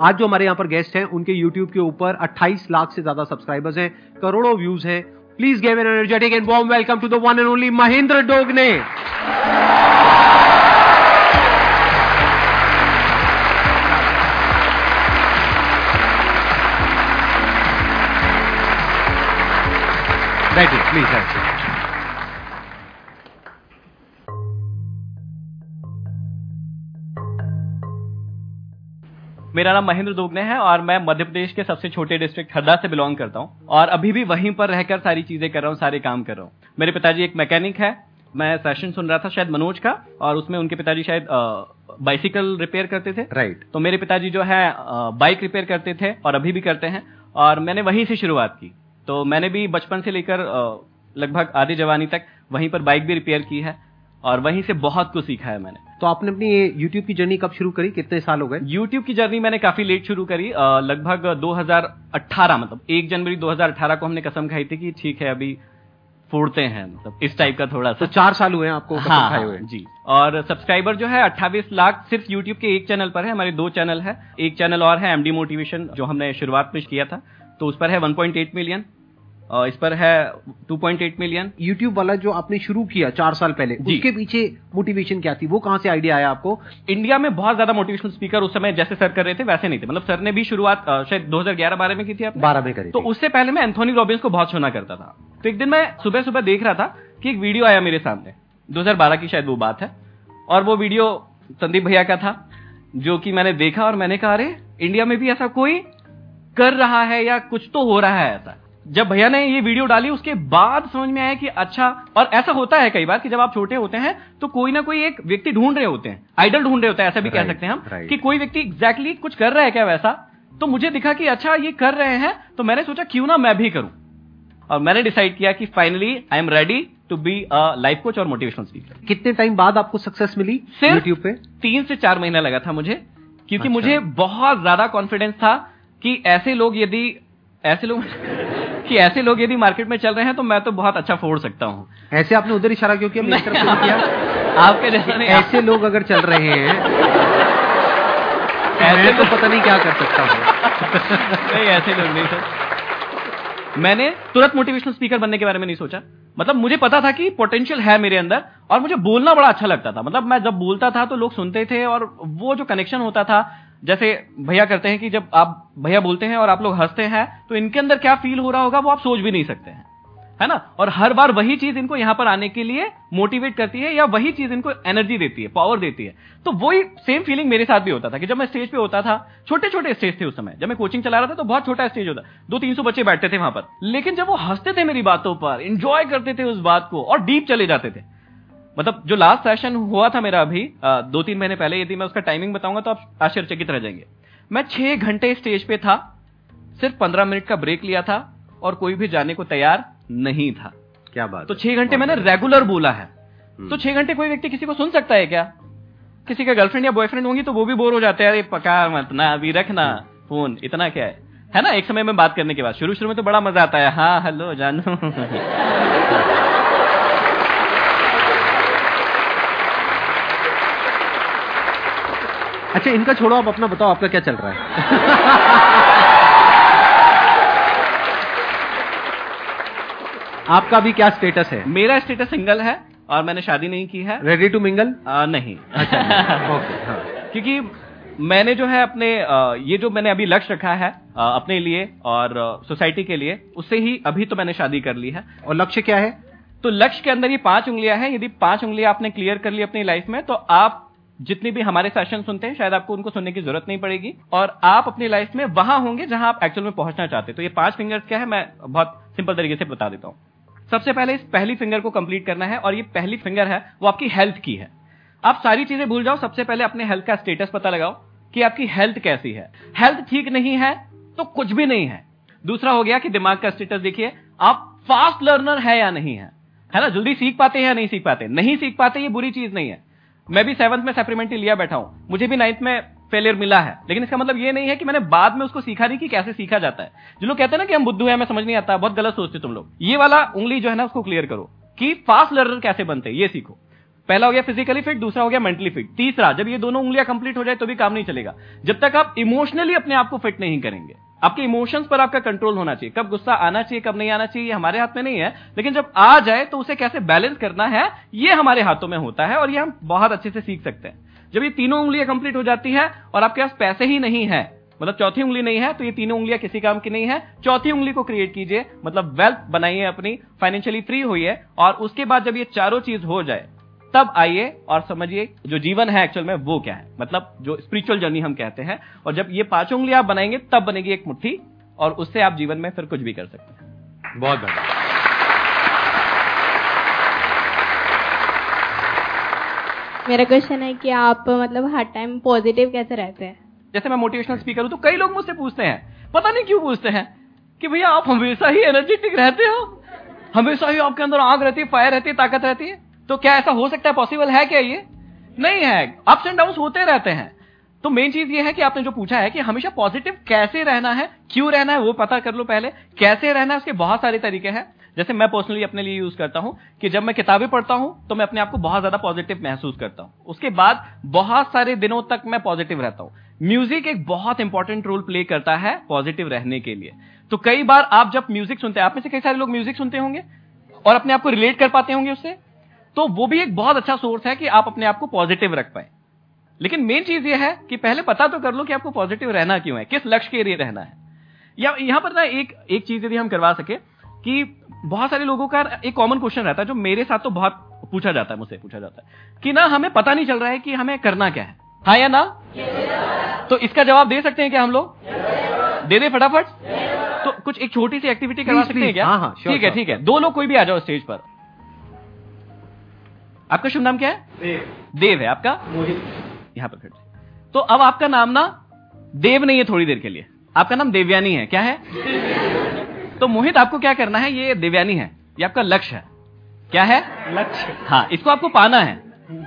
आज जो हमारे यहाँ पर गेस्ट हैं, उनके यूट्यूब के ऊपर 28 लाख से ज़्यादा सब्सक्राइबर्स हैं, करोड़ों व्यूज़ हैं। Please gave an energetic and warm welcome to the one and only Mahendra Dogne बैठिए प्लीज़ बैठिए मेरा नाम महेंद्र दोगने है और मैं मध्य प्रदेश के सबसे छोटे डिस्ट्रिक्ट हरदा से बिलोंग करता हूँ। और अभी भी वहीं पर रहकर सारी चीज़ें कर रहा हूँ सारे काम कर रहा हूँ। मेरे पिताजी एक मैकेनिक है मैं सेशन सुन रहा था शायद मनोज का और उसमें उनके पिताजी शायद बाइसिकल रिपेयर करते थे। राइट तो मेरे पिताजी जो है बाइक रिपेयर करते थे और अभी भी करते हैं। और मैंने वहीं से शुरुआत की। तो मैंने भी बचपन से लेकर लगभग आधी जवानी तक वहीं पर बाइक भी रिपेयर की है। और वहीं से बहुत कुछ सीखा है मैंने। तो आपने अपनी यूट्यूब की जर्नी कब शुरू करी? कितने साल हो गए? यूट्यूब की जर्नी मैंने काफ़ी लेट शुरू करी लगभग 2018 मतलब 1 जनवरी 2018 को हमने कसम खाई थी कि ठीक है अभी फोड़ते हैं मतलब इस टाइप का थोड़ा सा। तो चार साल हुए हैं आपको हाँ, खाए हुए। जी। और सब्सक्राइबर जो है 28 लाख सिर्फ़ यूट्यूब के एक चैनल पर है हमारे दो चैनल है। एक चैनल और है एमडी मोटिवेशन जो हमने शुरुआत में किया था तो उस पर है 1.8 मिलियन इस पर है 2.8 मिलियन यूट्यूब वाला जो आपने शुरू किया चार साल पहले उसके पीछे मोटिवेशन क्या थी? वो कहाँ से आइडिया आया आपको? इंडिया में बहुत ज़्यादा मोटिवेशनल स्पीकर उस समय जैसे सर कर रहे थे वैसे नहीं थे। मतलब सर ने भी शुरुआत शायद 2011 बारह में की थी आपने? बारह में करी तो उससे पहले मैं एंथोनी रॉबिन्स को बहुत सुना करता था। तो एक दिन मैं सुबह सुबह देख रहा था कि एक वीडियो आया मेरे सामने। 2012 की शायद वो बात है। और वो वीडियो संदीप भैया का था जो कि मैंने देखा और मैंने कहा अरे इंडिया में भी ऐसा कोई कर रहा है या कुछ तो हो रहा है ऐसा? जब भैया ने ये वीडियो डाली उसके बाद समझ में आया कि अच्छा और ऐसा होता है कई बार कि जब आप छोटे होते हैं तो कोई ना कोई एक व्यक्ति ढूंढ रहे होते हैं आइडल ढूंढ रहे होते हैं ऐसा भी कह सकते हैं हम कि कोई व्यक्ति एग्जैक्टली कुछ कर रहा है क्या वैसा? तो मुझे दिखा कि अच्छा ये कर रहे हैं तो मैंने सोचा क्यों ना मैं भी करूँ? और मैंने डिसाइड किया कि finally I am ready to be a life coach और मोटिवेशनल स्पीकर कितने टाइम बाद आपको सक्सेस मिली यूट्यूब पे? तीन से चार महीना लगा था मुझे क्योंकि अच्छा। मुझे बहुत ज़्यादा कॉन्फिडेंस था कि ऐसे लोग यदि ऐसे लोग कि ऐसे लोग यदि मार्केट में चल रहे हैं तो मैं तो बहुत अच्छा फोड़ सकता हूँ। ऐसे आपने उधर इशारा क्यों किया? मेरी तरफ़ क्यों किया आपके जैसा नहीं ऐसे लोग अगर चल रहे हैं ऐसे तो पता नहीं क्या कर सकता हूँ। नहीं ऐसे लोग नहीं सर मैंने तुरंत मोटिवेशनल स्पीकर बनने के बारे में नहीं सोचा। मतलब मुझे पता था कि पोटेंशियल है मेरे अंदर और मुझे बोलना बड़ा अच्छा लगता था। मतलब मैं जब बोलता था तो लोग सुनते थे और वो जो कनेक्शन होता था जैसे भैया करते हैं कि जब आप भैया बोलते हैं और आप लोग हँसते हैं तो इनके अंदर क्या फील हो रहा होगा वो आप सोच भी नहीं सकते हैं। है ना? और हर बार वही चीज़ इनको यहाँ पर आने के लिए मोटिवेट करती है या वही चीज़ इनको एनर्जी देती है पावर देती है। तो वही सेम फीलिंग मेरे साथ भी होता था कि जब मैं स्टेज पे होता था छोटे छोटे स्टेज थे उस समय, जब मैं कोचिंग चला रहा था तो बहुत छोटा स्टेज होता दो तीन सौ बच्चे बैठते थे वहाँ पर। लेकिन जब वो हँसते थे मेरी बातों पर इंजॉय करते थे उस बात को और डीप चले जाते थे मतलब जो लास्ट सेशन हुआ था मेरा अभी दो तीन महीने पहले यदि मैं उसका टाइमिंग बताऊँगा तो आप आश्चर्यचकित रह जाएँगे। मैं छह घंटे स्टेज पे था सिर्फ़ पंद्रह मिनट का ब्रेक लिया था और कोई भी जाने को तैयार नहीं था। क्या बात तो छह घंटे मैंने रेगुलर बोला है। हम्म। तो छह घंटे कोई व्यक्ति किसी को सुन सकता है क्या? किसी का गर्लफ्रेंड या बॉयफ्रेंड होंगी तो वो भी बोर हो जाते हैं अरे पका मत ना अभी रखना फ़ोन इतना क्या है? है ना? एक समय में बात करने के बाद शुरू शुरू में तो बड़ा मज़ा आता है हाँ हेलो जानू। अच्छा इनका छोड़ो आप अपना बताओ आपका क्या चल रहा है? आपका भी क्या स्टेटस है? मेरा स्टेटस सिंगल है और मैंने शादी नहीं की है। रेडी टू मिंगल नहीं। अच्छा ओके हाँ। क्योंकि मैंने जो है अपने ये जो मैंने अभी लक्ष्य रखा है अपने लिए और सोसाइटी के लिए उससे ही अभी तो मैंने शादी कर ली है। और लक्ष्य क्या है? तो लक्ष्य के अंदर ये पाँच उंगलियाँ हैं। यदि पाँच उंगलियाँ आपने क्लियर कर ली अपनी लाइफ में तो आप जितनी भी हमारे सेशन सुनते हैं, शायद आपको उनको सुनने की ज़रूरत नहीं पड़ेगी। और आप अपनी लाइफ में वहाँ होंगे जहाँ आप एक्चुअल में पहुँचना चाहते तो ये पाँच फिंगर्स क्या है, मैं बहुत सिंपल तरीके से बता देता हूँ। सबसे पहले इस पहली फिंगर को कंप्लीट करना है, और ये पहली फिंगर है, वो आपकी हेल्थ की है। आप सारी चीज़ें भूल जाओ, सबसे पहले अपने हेल्थ का स्टेटस पता लगाओ कि आपकी हेल्थ कैसी है। हेल्थ ठीक नहीं है तो कुछ भी नहीं है। दूसरा हो गया कि दिमाग का स्टेटस देखिए, आप फास्ट लर्नर है या नहीं है? है ना? जल्दी सीख पाते हैं या नहीं सीख पाते? नहीं सीख पाते, ये बुरी चीज़ नहीं है। मैं भी सेवंथ में सप्लीमेंट्री लिया बैठा हूँ। मुझे भी नाइन्थ में फेलियर मिला है। लेकिन इसका मतलब ये नहीं है कि मैंने बाद में उसको सीखा नहीं कि कैसे सीखा जाता है। जो लोग कहते हैं ना कि हम बुद्धू हैं, हमें समझ नहीं आता, बहुत गलत सोचते तुम लोग। ये वाला उंगली जो है ना, उसको क्लियर करो कि फास्ट लर्नर कैसे बनते ये सीखो। पहला हो गया फिजिकली फिट दूसरा हो गया मेंटली फिट तीसरा, जब ये दोनों उंगलियाँ कंप्लीट हो जाए तो भी काम नहीं चलेगा। जब तक आप इमोशनली अपने आप को फिट नहीं करेंगे। आपके इमोशंस पर आपका कंट्रोल होना चाहिए। कब गुस्सा आना चाहिए, कब नहीं आना चाहिए हमारे हाथ में नहीं है। लेकिन जब आ जाए तो उसे कैसे बैलेंस करना है, ये हमारे हाथों में होता है और ये हम बहुत अच्छे से सीख सकते हैं। जब ये तीनों उंगलियाँ कंप्लीट हो जाती है और आपके पास पैसे ही नहीं है मतलब चौथी उंगली नहीं है तो ये तीनों उंगलियाँ किसी काम की नहीं है। चौथी उंगली को क्रिएट कीजिए मतलब वेल्थ बनाइए अपनी फाइनेंशियली फ्री होइए और उसके बाद जब ये चारों चीज़ हो जाए तब आइए और समझिए जो जीवन है एक्चुअल में वो क्या है। मतलब जो स्पिरिचुअल जर्नी हम कहते हैं और जब ये पाँचों उंगली आप बनाएँगे तब बनेगी एक मुट्ठी और उससे आप जीवन में फिर कुछ भी कर सकते हैं। बहुत बढ़िया। मेरा क्वेश्चन है कि आप मतलब हर टाइम पॉजिटिव कैसे रहते हैं? जैसे मैं मोटिवेशनल स्पीकर हूँ तो कई लोग मुझसे पूछते हैं पता नहीं क्यों पूछते हैं कि भैया आप हमेशा ही एनर्जेटिक रहते हो? हमेशा ही आपके अंदर आग रहती है फायर रहती है ताकत रहती है। तो क्या ऐसा हो सकता है? पॉसिबल है क्या ये? नहीं है। अप्स एंड डाउन होते रहते हैं। तो मेन चीज़ ये है कि आपने जो पूछा है कि हमेशा पॉजिटिव कैसे रहना है, क्यों रहना है, वो पता कर लो पहले। कैसे रहना है, उसके बहुत सारे तरीके हैं। जैसे मैं पर्सनली अपने लिए यूज़ करता हूँ कि जब मैं किताबें पढ़ता हूँ तो मैं अपने आप को बहुत ज़्यादा पॉजिटिव महसूस करता हूँ। उसके बाद बहुत सारे दिनों तक मैं पॉजिटिव रहता हूँ। म्यूज़िक एक बहुत इंपॉर्टेंट रोल प्ले करता है पॉजिटिव रहने के लिए। तो कई बार आप जब म्यूज़िक सुनते हैं, आप में से कई सारे लोग म्यूज़िक सुनते होंगे और अपने आप को रिलेट कर पाते होंगे उससे। तो वो भी एक बहुत अच्छा सोर्स है कि आप अपने आप को पॉजिटिव रख पाए। लेकिन मेन चीज़ ये है कि पहले पता तो कर लो कि आपको पॉजिटिव रहना क्यों है किस लक्ष्य के लिए रहना है। या यहाँ पर ना एक एक चीज़ यदि हम करवा सके कि बहुत सारे लोगों का एक कॉमन क्वेश्चन रहता है जो मेरे साथ तो बहुत पूछा जाता है मुझसे पूछा जाता है कि ना हमें पता नहीं चल रहा है कि हमें करना क्या है। हाँ या ना? तो इसका जवाब दे सकते हैं क्या हम लोग? दे दे फटाफट? तो कुछ एक छोटी सी एक्टिविटी करवा सकते हैं क्या? हाँ, हाँ, ठीक है ठीक है। दो लोग कोई भी आ जाओ स्टेज पर। आपका शुभ नाम क्या है? देव। देव है आपका? यहाँ पर खड़े तो अब आपका नाम ना देव नहीं है थोड़ी देर के लिए। आपका नाम देवयानी है क्या है? तो मोहित आपको क्या करना है? ये देवयानी है ये आपका लक्ष्य है। क्या है? लक्ष्य। हाँ इसको आपको पाना है।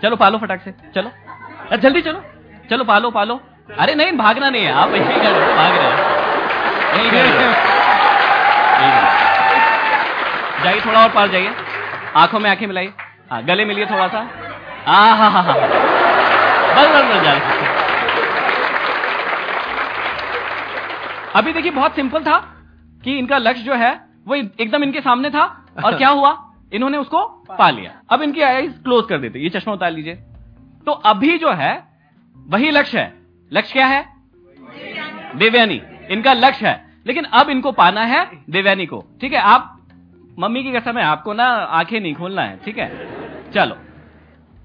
चलो पालो फटाक से। चलो। जल्दी चलो। चलो पालो पालो। अरे नहीं भागना नहीं है। आप ऐसे ही भाग रहे हो। जाइए थोड़ा और पास जाइए। आँखों में आँखें मिलाइए। हाँ गले मिलिए थोड़ा सा आ हा हा हा बस बस बस जा अभी देखिए बहुत सिंपल था कि इनका लक्ष्य जो है वो एकदम इनके सामने था और क्या हुआ? इन्होंने उसको पा लिया। अब इनकी आईज क्लोज कर देते ये चश्मा उतार लीजिए। तो अभी जो है वही लक्ष्य है। लक्ष्य क्या है? देवयानी। इनका लक्ष्य है। लेकिन अब इनको पाना है देवयानी को। ठीक है आप मम्मी की कसम है आपको ना आँखें नहीं खोलना है। ठीक है? चलो।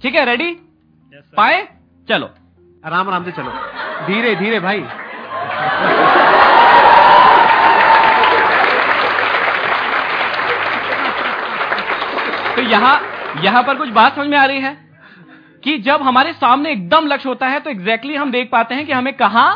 ठीक है रेडी yes, पाए? चलो। आराम आराम से चलो। धीरे धीरे भाई। तो यहाँ यहाँ पर कुछ बात समझ में आ रही है कि जब हमारे सामने एकदम लक्ष्य होता है तो एग्जैक्टली exactly हम देख पाते हैं कि हमें कहाँ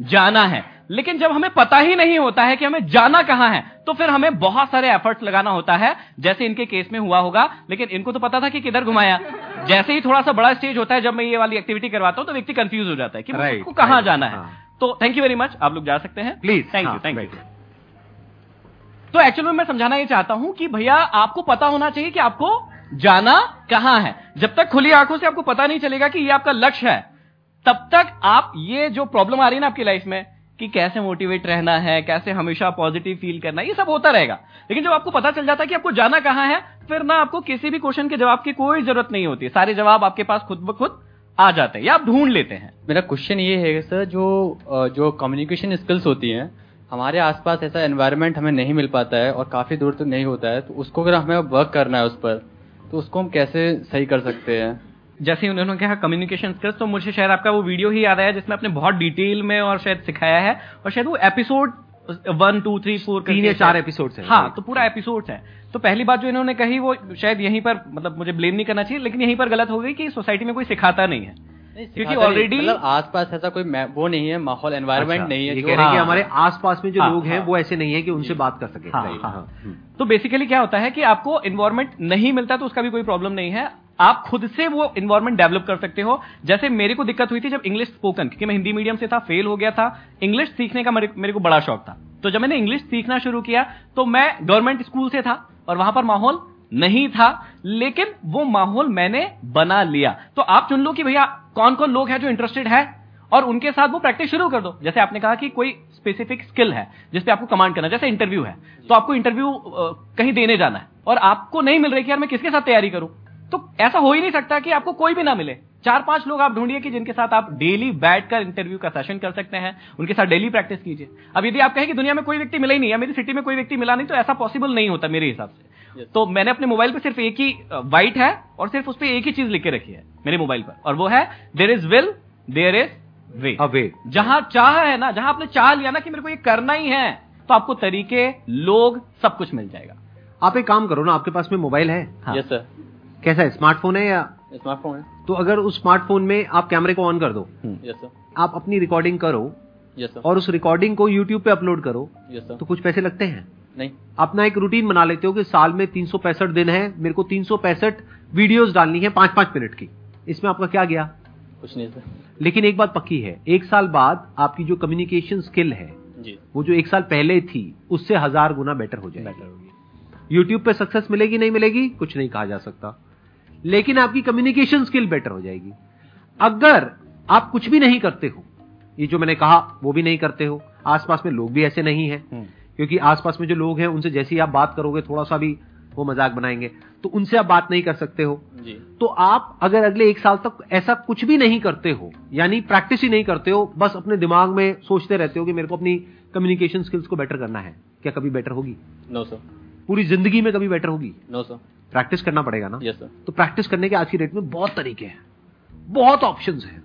जाना है। लेकिन जब हमें पता ही नहीं होता है कि हमें जाना कहाँ है तो फिर हमें बहुत सारे एफर्ट्स लगाना होता है। जैसे इनके केस में हुआ होगा लेकिन इनको तो पता था कि किधर घुमाया। जैसे ही थोड़ा सा बड़ा स्टेज होता है जब मैं ये वाली एक्टिविटी करवाता हूँ तो व्यक्ति कंफ्यूज हो जाता है कि Right, कहाँ right, जाना है। हाँ। तो थैंक यू वेरी मच आप लोग जा सकते हैं। Please thank you thank you. तो एक्चुअली मैं समझाना ये चाहता हूँ कि भैया आपको पता होना चाहिए कि आपको जाना कहाँ है। जब तक खुली आँखों से आपको पता नहीं चलेगा कि ये आपका लक्ष्य है तब तक आप ये जो प्रॉब्लम आ रही है ना आपकी लाइफ में कि कैसे मोटिवेट रहना है, कैसे हमेशा पॉजिटिव फील करना है, ये सब होता रहेगा। लेकिन जब आपको पता चल जाता है कि आपको जाना कहाँ है, फिर ना आपको किसी भी क्वेश्चन के जवाब की कोई ज़रूरत नहीं होती। सारे जवाब आपके पास खुद ब खुद आ जाते हैं, या आप ढूंढ लेते हैं। मेरा क्वेश्चन ये है सर जो जो कम्युनिकेशन स्किल्स होती हैं, हमारे आसपास ऐसा एनवायरनमेंट हमें नहीं मिल पाता है और काफ़ी दूर तक तो नहीं होता है तो उसको अगर हमें वर्क करना है उस पर तो उसको हम कैसे सही कर सकते हैं? जैसे ही उन्होंने कहा कम्युनिकेशन स्किल्स तो मुझे शायद आपका वो वीडियो ही याद आया जिसमें आपने बहुत डिटेल में और शायद सिखाया है और शायद वो episode one two three four तीन या चार episodes हैं। हाँ तो पूरा एपिसोड है तो पहली बात जो इन्होंने कही वो शायद यहीं पर मतलब मुझे ब्लेम नहीं करना चाहिए लेकिन यहीं पर गलत हो गई कि सोसाइटी में कोई सिखाता नहीं है क्योंकि ऑलरेडी मतलब आसपास ऐसा कोई वो नहीं है माहौल एनवायरनमेंट अच्छा, नहीं है ये जो कह रहे हैं कि हाँ। हमारे आसपास में जो हाँ, लोग हैं हाँ। वो ऐसे नहीं है कि उनसे बात कर सके हाँ, हाँ। हम्म। तो बेसिकली क्या होता है कि आपको इन्वायरमेंट नहीं मिलता तो उसका भी कोई प्रॉब्लम नहीं है आप खुद से वो इन्वायरमेंट डेवलप कर सकते हो। जैसे मेरे को दिक्कत हुई थी जब इंग्लिश स्पोकन क्योंकि मैं हिंदी मीडियम से था फेल हो गया था। इंग्लिश सीखने का मेरे, को बड़ा शौक था। तो जब मैंने इंग्लिश सीखना शुरू किया तो मैं गवर्नमेंट स्कूल से था और वहाँ पर माहौल नहीं था लेकिन वो माहौल मैंने बना लिया। तो आप चुन लो कि भैया कौन कौन लोग हैं जो इंटरेस्टेड है और उनके साथ वो प्रैक्टिस शुरू कर दो। जैसे आपने कहा कि कोई स्पेसिफिक स्किल है जिसपे आपको कमांड करना जैसे इंटरव्यू है तो आपको इंटरव्यू कहीं देने जाना है और आपको नहीं मिल रही कि यार मैं किसके साथ तैयारी करूँ। तो ऐसा हो ही नहीं सकता कि आपको कोई भी ना मिले। चार पाँच लोग आप ढूंढिए कि जिनके साथ आप डेली बैठकर इंटरव्यू का सेशन कर सकते हैं उनके साथ डेली प्रैक्टिस कीजिए। अब यदि आप कहें कि दुनिया में कोई व्यक्ति मिला ही नहीं है मेरी सिटी में कोई व्यक्ति मिला नहीं तो ऐसा पॉसिबल नहीं होता मेरे हिसाब से। तो मैंने अपने मोबाइल पर सिर्फ़ एक ही वाइट है और सिर्फ़ उस पर एक ही चीज़ लिख के रखी है मेरे मोबाइल पर। और वो है there is will there is way away जहाँ चाह है ना जहाँ आपने चाह लिया ना कि मेरे को ये करना ही है तो आपको तरीके लोग सब कुछ मिल जाएगा। आप एक काम करो ना आपके पास में मोबाइल है। हाँ। यस सर कैसा है स्मार्टफ़ोन है या स्मार्टफ़ोन है। तो अगर उस स्मार्टफ़ोन में आप कैमरे को ऑन कर दो यस सर आप अपनी रिकॉर्डिंग करो यस सर और उस रिकॉर्डिंग को यूट्यूब पे अपलोड करो यस सर तो कुछ पैसे लगते हैं? नहीं। अपना एक रूटीन बना लेते हो कि साल में तीन सौ पैंसठ दिन है मेरे को तीन वीडियोस डालनी है पाँच पाँच मिनट की। इसमें आपका क्या गया? कुछ नहीं सर लेकिन एक बात पक्की है एक साल बाद आपकी जो कम्युनिकेशन स्किल है जी। वो जो एक साल पहले थी उससे हज़ार गुना बेटर हो जाएगी। बेटर होगी। यूट्यूब पे सक्सेस मिलेगी नहीं मिलेगी? कुछ नहीं कहा जा सकता। लेकिन आपकी कम्युनिकेशन स्किल बेटर हो जाएगी। अगर आप कुछ भी नहीं करते हो ये जो मैंने कहा वो भी नहीं करते हो आसपास में लोग भी ऐसे नहीं है क्योंकि आसपास में जो लोग हैं उनसे जैसे ही आप बात करोगे थोड़ा सा भी वो मज़ाक बनाएँगे तो उनसे आप बात नहीं कर सकते हो। जी। तो आप अगर अगले एक साल तक ऐसा कुछ भी नहीं करते हो यानी प्रैक्टिस ही नहीं करते हो बस अपने दिमाग में सोचते रहते हो कि मेरे को अपनी कम्युनिकेशन स्किल्स को बेटर करना है क्या कभी बेटर होगी? नो सर पूरी ज़िंदगी में कभी बेटर होगी? नो सर प्रैक्टिस करना पड़ेगा ना? सर तो प्रैक्टिस करने के आज की डेट में बहुत तरीके हैं। बहुत ऑप्शंस हैं।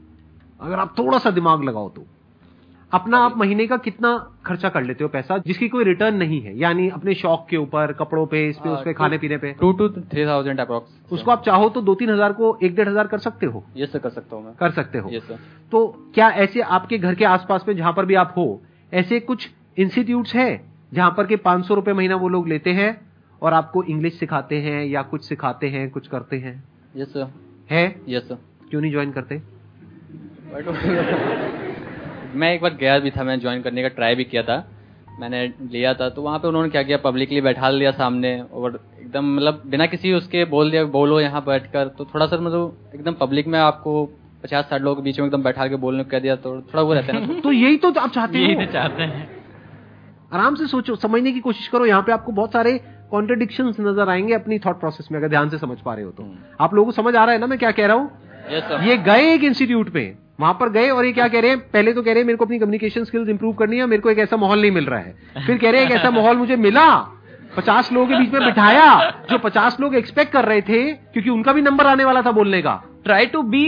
अगर आप थोड़ा सा दिमाग लगाओ तो। अपना आप महीने का कितना खर्चा कर लेते हो पैसा जिसकी कोई रिटर्न नहीं है? यानी अपने शौक के ऊपर कपड़ों पे इस पे हाँ, उस पे खाने पीने पे। Two two three thousand approx उसको आप चाहो तो दो तीन हज़ार को एक डेढ़ हज़ार कर सकते हो। यस सर कर सकता हूँ मैं। कर सकते हो। यस सर तो क्या ऐसे आपके घर के आसपास में जहाँ पर भी आप हो ऐसे कुछ इंस्टीट्यूट है जहाँ पर के पाँच सौ रुपए महीना वो लोग लेते हैं? और आपको इंग्लिश सिखाते हैं या कुछ सिखाते हैं कुछ करते हैं? यस सर है? यस सर क्यों नहीं ज्वाइन करते? मैं एक बार गया भी था मैंने ज्वाइन करने का ट्राई भी किया था। मैंने लिया था तो वहाँ पे उन्होंने क्या किया? पब्लिकली बैठा लिया सामने और एकदम मतलब बिना किसी उसके बोल दिया बोलो यहाँ बैठ कर तो थोड़ा सा मतलब एकदम पब्लिक में आपको पचास साठ लोगों के बीच में एकदम बैठा के बोलने को कह दिया तो थोड़ा वो रहता है ना। तो यही तो आप चाहते यही तो चाहते हैं। आराम से सोचो समझने की कोशिश करो। यहाँ पे आपको बहुत सारे कॉन्ट्रडिक्शन नज़र आएँगे अपनी थॉट प्रोसेस में अगर ध्यान से समझ पा रहे हो तो। आप लोगों को समझ आ रहा है ना मैं क्या कह रहा हूँ? यस सर ये गए एक इंस्टीट्यूट में वहाँ पर गए और ये क्या कह रहे हैं? पहले तो कह रहे हैं मेरे को अपनी कम्युनिकेशन स्किल्स इंप्रूव करनी है मेरे को एक ऐसा माहौल नहीं मिल रहा है। फिर कह रहे हैं एक ऐसा माहौल मुझे मिला पचास लोगों के बीच में बिठाया जो पचास लोग एक्सपेक्ट कर रहे थे क्योंकि उनका भी नंबर आने वाला था बोलने का। ट्राई टू बी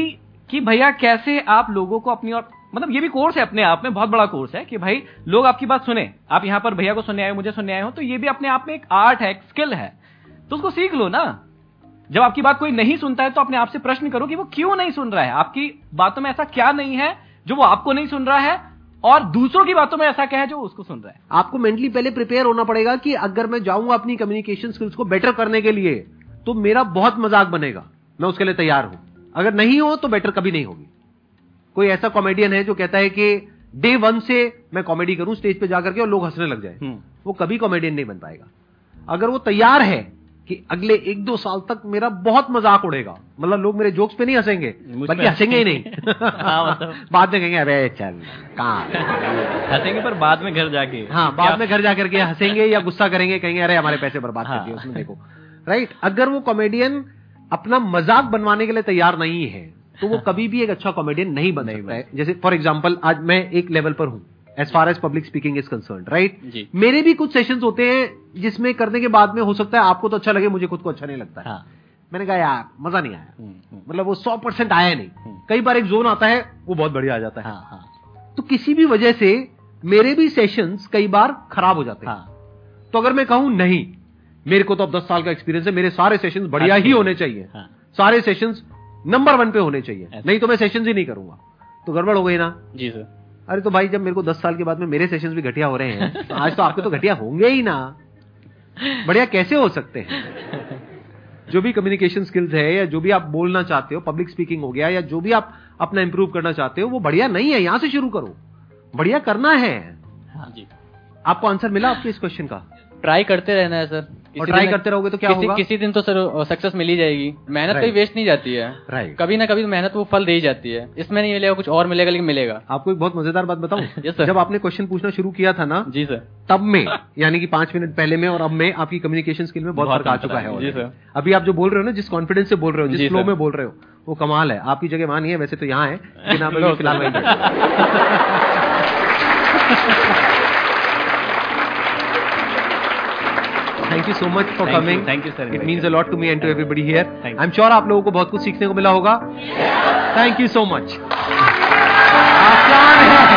कि भैया कैसे आप लोगों को अपनी और मतलब ये भी कोर्स है अपने आप में, बहुत बड़ा कोर्स है कि भाई, लोग आपकी बात सुने। आप यहाँ पर भैया को सुनने आए हो मुझे सुनने आए हो तो ये भी अपने आप में एक आर्ट है, एक स्किल है। तो उसको सीख लो ना। जब आपकी बात कोई नहीं सुनता है तो अपने आप से प्रश्न करो कि वो क्यों नहीं सुन रहा है? आपकी बातों में ऐसा क्या नहीं है जो वो आपको नहीं सुन रहा है? और दूसरों की बातों में ऐसा क्या है जो उसको सुन रहा है? आपको मेंटली पहले प्रिपेयर होना पड़ेगा कि अगर मैं जाऊँगा अपनी कम्युनिकेशन स्किल्स को बेटर करने के लिए तो मेरा बहुत मज़ाक बनेगा। मैं उसके लिए तैयार हूँ। अगर नहीं हो तो बेटर कभी नहीं होगी। कोई ऐसा कॉमेडियन है जो कहता है कि डे वन से मैं कॉमेडी करूँ स्टेज पे जाकर के और लोग हंसने लग जाए। हम्म। वो कभी कॉमेडियन नहीं बन पाएगा। अगर वो तैयार है कि अगले एक दो साल तक मेरा बहुत मज़ाक उड़ेगा मतलब लोग मेरे जोक्स पे नहीं हंसेंगे बल्कि हंसेंगे ही नहीं। हाँ, मतलब। बाद में कहेंगे अरे चल कहाँ हंसेंगे पर बाद में घर जाके। हाँ बाद में घर जाकर के हंसेंगे या गुस्सा करेंगे कहेंगे अरे हमारे पैसे बर्बाद कर हाँ। दिए उसमें देखो। राइट अगर वो कॉमेडियन अपना मज़ाक बनवाने के लिए तैयार नहीं है तो वो कभी भी एक अच्छा कॉमेडियन नहीं बन सकता है। जैसे फॉर एग्ज़ाम्पल आज मैं एक लेवल पर हूँ as far as public speaking is concern right मेरे भी कुछ सेशंस होते हैं जिसमें करने के बाद में हो सकता है आपको तो अच्छा लगे मुझे खुद को अच्छा नहीं लगता है। हाँ। मैंने कहा यार मज़ा नहीं आया। हम्म, हम्म, मतलब वो सौ परसेंट आया नहीं। हम्म। कई बार एक जोन आता है वो बहुत बढ़िया आ जाता है। हाँ हाँ। तो किसी भी वजह से मेरे भी सेशंस कई बार खराब हो जाते हैं। हाँ। तो अगर मैं कहूँ नहीं मेरे को तो अब 10 साल का एक्सपीरियंस है मेरे सारे सेशंस बढ़िया ही होने चाहिए। हाँ। सारे सेशंस नंबर वन पे होने चाहिए। नहीं तो मैं सेशन ही नहीं करूँगा। तो गड़बड़ हो गई ना? जी सर अरे तो भाई जब मेरे को 10 साल के बाद में मेरे सेशंस भी घटिया हो रहे हैं तो आज तो आपके तो घटिया होंगे ही ना। बढ़िया कैसे हो सकते हैं? जो भी कम्युनिकेशन स्किल्स है या जो भी आप बोलना चाहते हो पब्लिक स्पीकिंग हो गया या जो भी आप अपना इंप्रूव करना चाहते हो वो बढ़िया नहीं है यहाँ से शुरू करो। बढ़िया करना है। हाँ जी। आपको आंसर मिला आपके इस क्वेश्चन का? ट्राई करते रहना है सर try दिन- करते रहोगे तो क्या किसी, होगा? किसी दिन तो सर सक्सेस मिल ही जाएगी. मेहनत कभी वेस्ट नहीं जाती है. Right. कभी ना कभी मेहनत वो फल दे ही जाती है. इसमें नहीं मिलेगा कुछ और मिलेगा लेकिन मिलेगा. आपको एक बहुत मज़ेदार बात बताऊँ? Yes, sir. जब आपने क्वेश्चन पूछना शुरू किया था ना जी सर तब में यानी कि पाँच मिनट पहले में और अब में आपकी कम्युनिकेशन स्किल में बहुत फ़र्क आ चुका है, जी सर। अभी आप जो बोल रहे हो ना जिस कॉन्फिडेंस से बोल रहे हो जिस फ्लो में बोल रहे हो वो कमाल है. आपकी जगह वहाँ नहीं है वैसे तो यहाँ है लेकिन आप फ़िलहाल thank you so much for coming thank you sir it means a lot to me and to everybody here Thank I am sure आप लोगों को बहुत कुछ सीखने को मिला होगा। थैंक यू सो मच आसान है